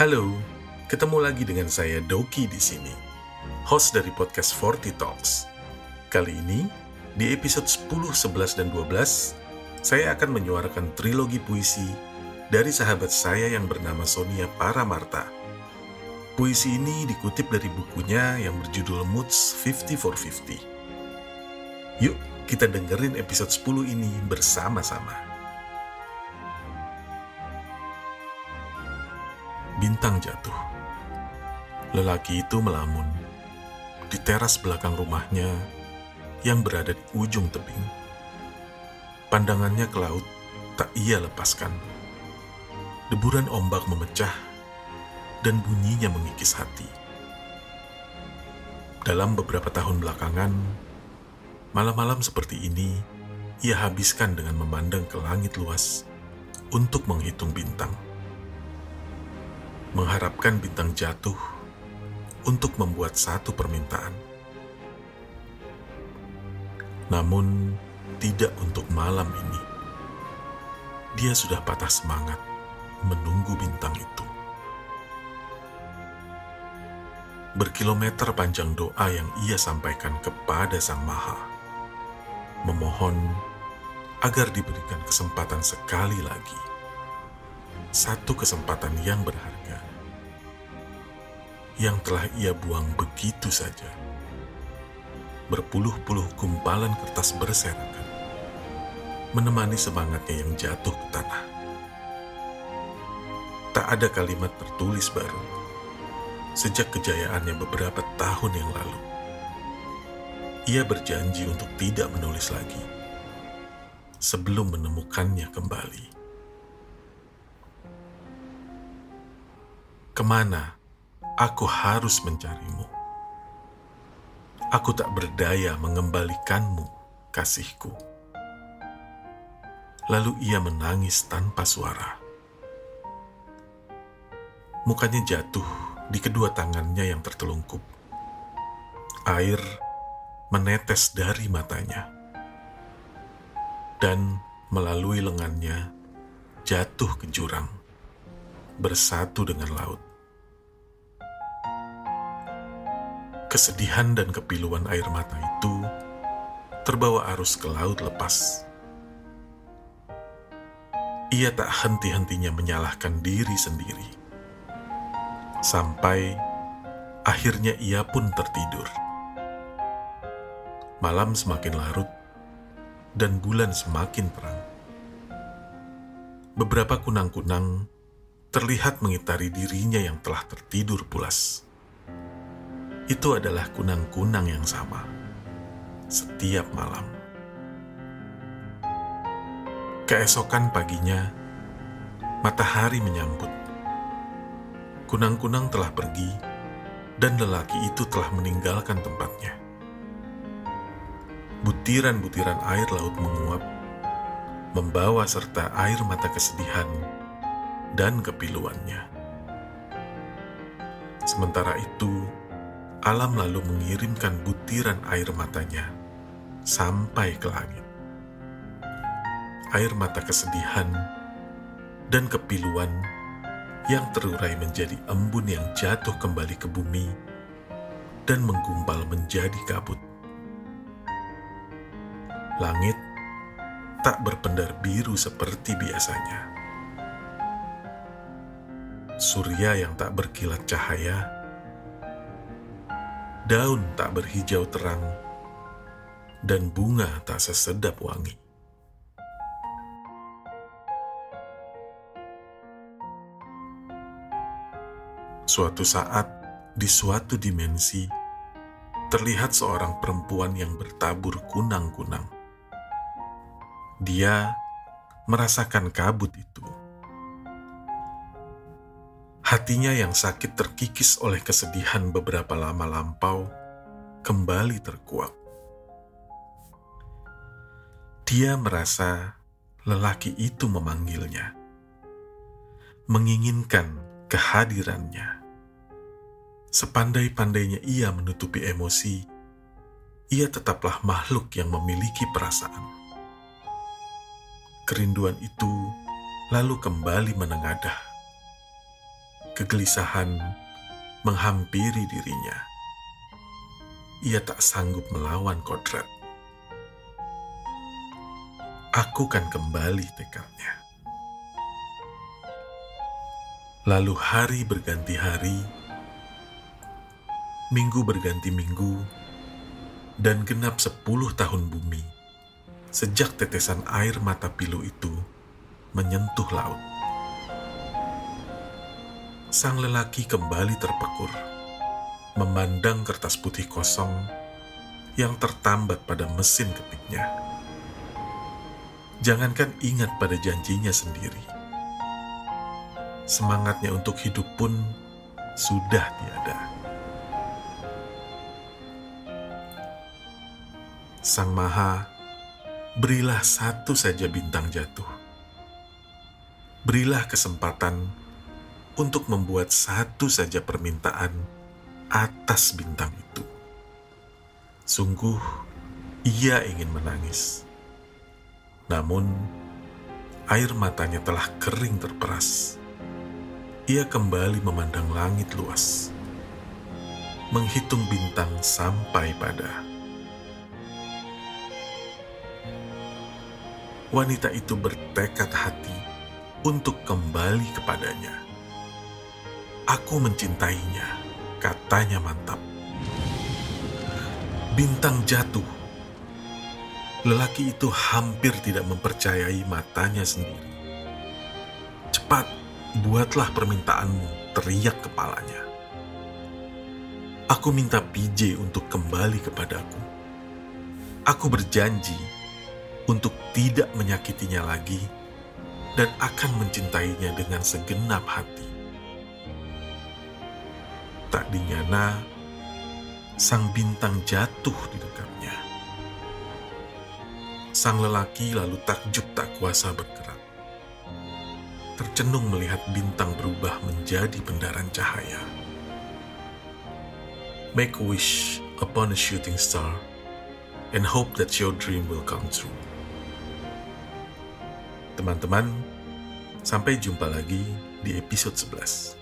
Halo, ketemu lagi dengan saya Doki di sini, host dari podcast Forty Talks. Kali ini, di episode 10, 11, dan 12, saya akan menyuarakan trilogi puisi dari sahabat saya yang bernama Sonia Paramarta. Puisi ini dikutip dari bukunya yang berjudul Moods 5450. Yuk, kita dengerin episode 10 ini bersama-sama. Bintang jatuh. Lelaki itu melamun di teras belakang rumahnya yang berada di ujung tebing. Pandangannya ke laut tak ia lepaskan. Deburan ombak memecah dan bunyinya mengikis hati. Dalam beberapa tahun belakangan, malam-malam seperti ini ia habiskan dengan memandang ke langit luas untuk menghitung bintang. Mengharapkan bintang jatuh untuk membuat satu permintaan. Namun, tidak untuk malam ini. Dia sudah patah semangat menunggu bintang itu. Berkilometer panjang doa yang ia sampaikan kepada Sang Maha, memohon agar diberikan kesempatan sekali lagi, satu kesempatan yang berharga, yang telah ia buang begitu saja. Berpuluh-puluh gumpalan kertas berserakan, menemani semangatnya yang jatuh ke tanah. Tak ada kalimat tertulis baru sejak kejayaannya beberapa tahun yang lalu. Ia berjanji untuk tidak menulis lagi sebelum menemukannya kembali. Ke mana aku harus mencarimu? Aku tak berdaya mengembalikanmu, kasihku. Lalu ia menangis tanpa suara. Mukanya jatuh di kedua tangannya yang tertelungkup. Air menetes dari matanya. Dan melalui lengannya jatuh ke jurang, bersatu dengan laut. Kesedihan dan kepiluan air mata itu terbawa arus ke laut lepas. Ia tak henti-hentinya menyalahkan diri sendiri sampai akhirnya ia pun tertidur. Malam semakin larut dan bulan semakin terang. Beberapa kunang-kunang terlihat mengitari dirinya yang telah tertidur pulas. Itu adalah kunang-kunang yang sama setiap malam. Keesokan paginya, matahari menyambut kunang-kunang telah pergi dan lelaki itu telah meninggalkan tempatnya. Butiran-butiran air laut menguap, membawa serta air mata kesedihan dan kepiluannya. Sementara itu, alam lalu mengirimkan butiran air matanya sampai ke langit air mata kesedihan dan kepiluan yang terurai menjadi embun yang jatuh kembali ke bumi dan menggumpal menjadi kabut. Langit tak berpendar biru seperti biasanya. Surya yang tak berkilat cahaya, daun tak berhijau terang, dan bunga tak sesedap wangi. Suatu saat, di suatu dimensi, terlihat seorang perempuan yang bertabur kunang-kunang. Dia merasakan kabut itu. Hatinya yang sakit terkikis oleh kesedihan beberapa lama lampau kembali terkuak. Dia merasa lelaki itu memanggilnya, menginginkan kehadirannya. Sepandai-pandainya ia menutupi emosi, ia tetaplah makhluk yang memiliki perasaan. Kerinduan itu lalu kembali menengadah. Kegelisahan menghampiri dirinya. Ia tak sanggup melawan kodrat. Aku kan kembali tekadnya. Lalu hari berganti hari, minggu berganti minggu, dan genap sepuluh tahun bumi sejak tetesan air mata pilu itu menyentuh laut. Sang lelaki kembali terpekur, memandang kertas putih kosong yang tertambat pada mesin kepiknya. Jangankan ingat pada janjinya sendiri, semangatnya untuk hidup pun sudah tiada. Sang Maha, berilah satu saja bintang jatuh. Berilah kesempatan untuk membuat satu saja permintaan atas bintang itu. Sungguh, ia ingin menangis. Namun, air matanya telah kering terperas ia kembali memandang langit luas, menghitung bintang sampai pada wanita itu bertekad hati untuk kembali kepadanya. Aku mencintainya, katanya mantap. Bintang jatuh. Lelaki itu hampir tidak mempercayai matanya sendiri. Cepat, buatlah permintaanmu, teriak kepalanya. Aku minta PJ untuk kembali kepadaku. Aku berjanji untuk tidak menyakitinya lagi dan akan mencintainya dengan segenap hati. Tak dinyana, sang bintang jatuh di dekatnya. Sang lelaki lalu takjub tak kuasa bergerak tercenung melihat bintang berubah menjadi bendaran cahaya. Make a wish upon a shooting star and hope that your dream will come true. Teman-teman, sampai jumpa lagi di episode 11.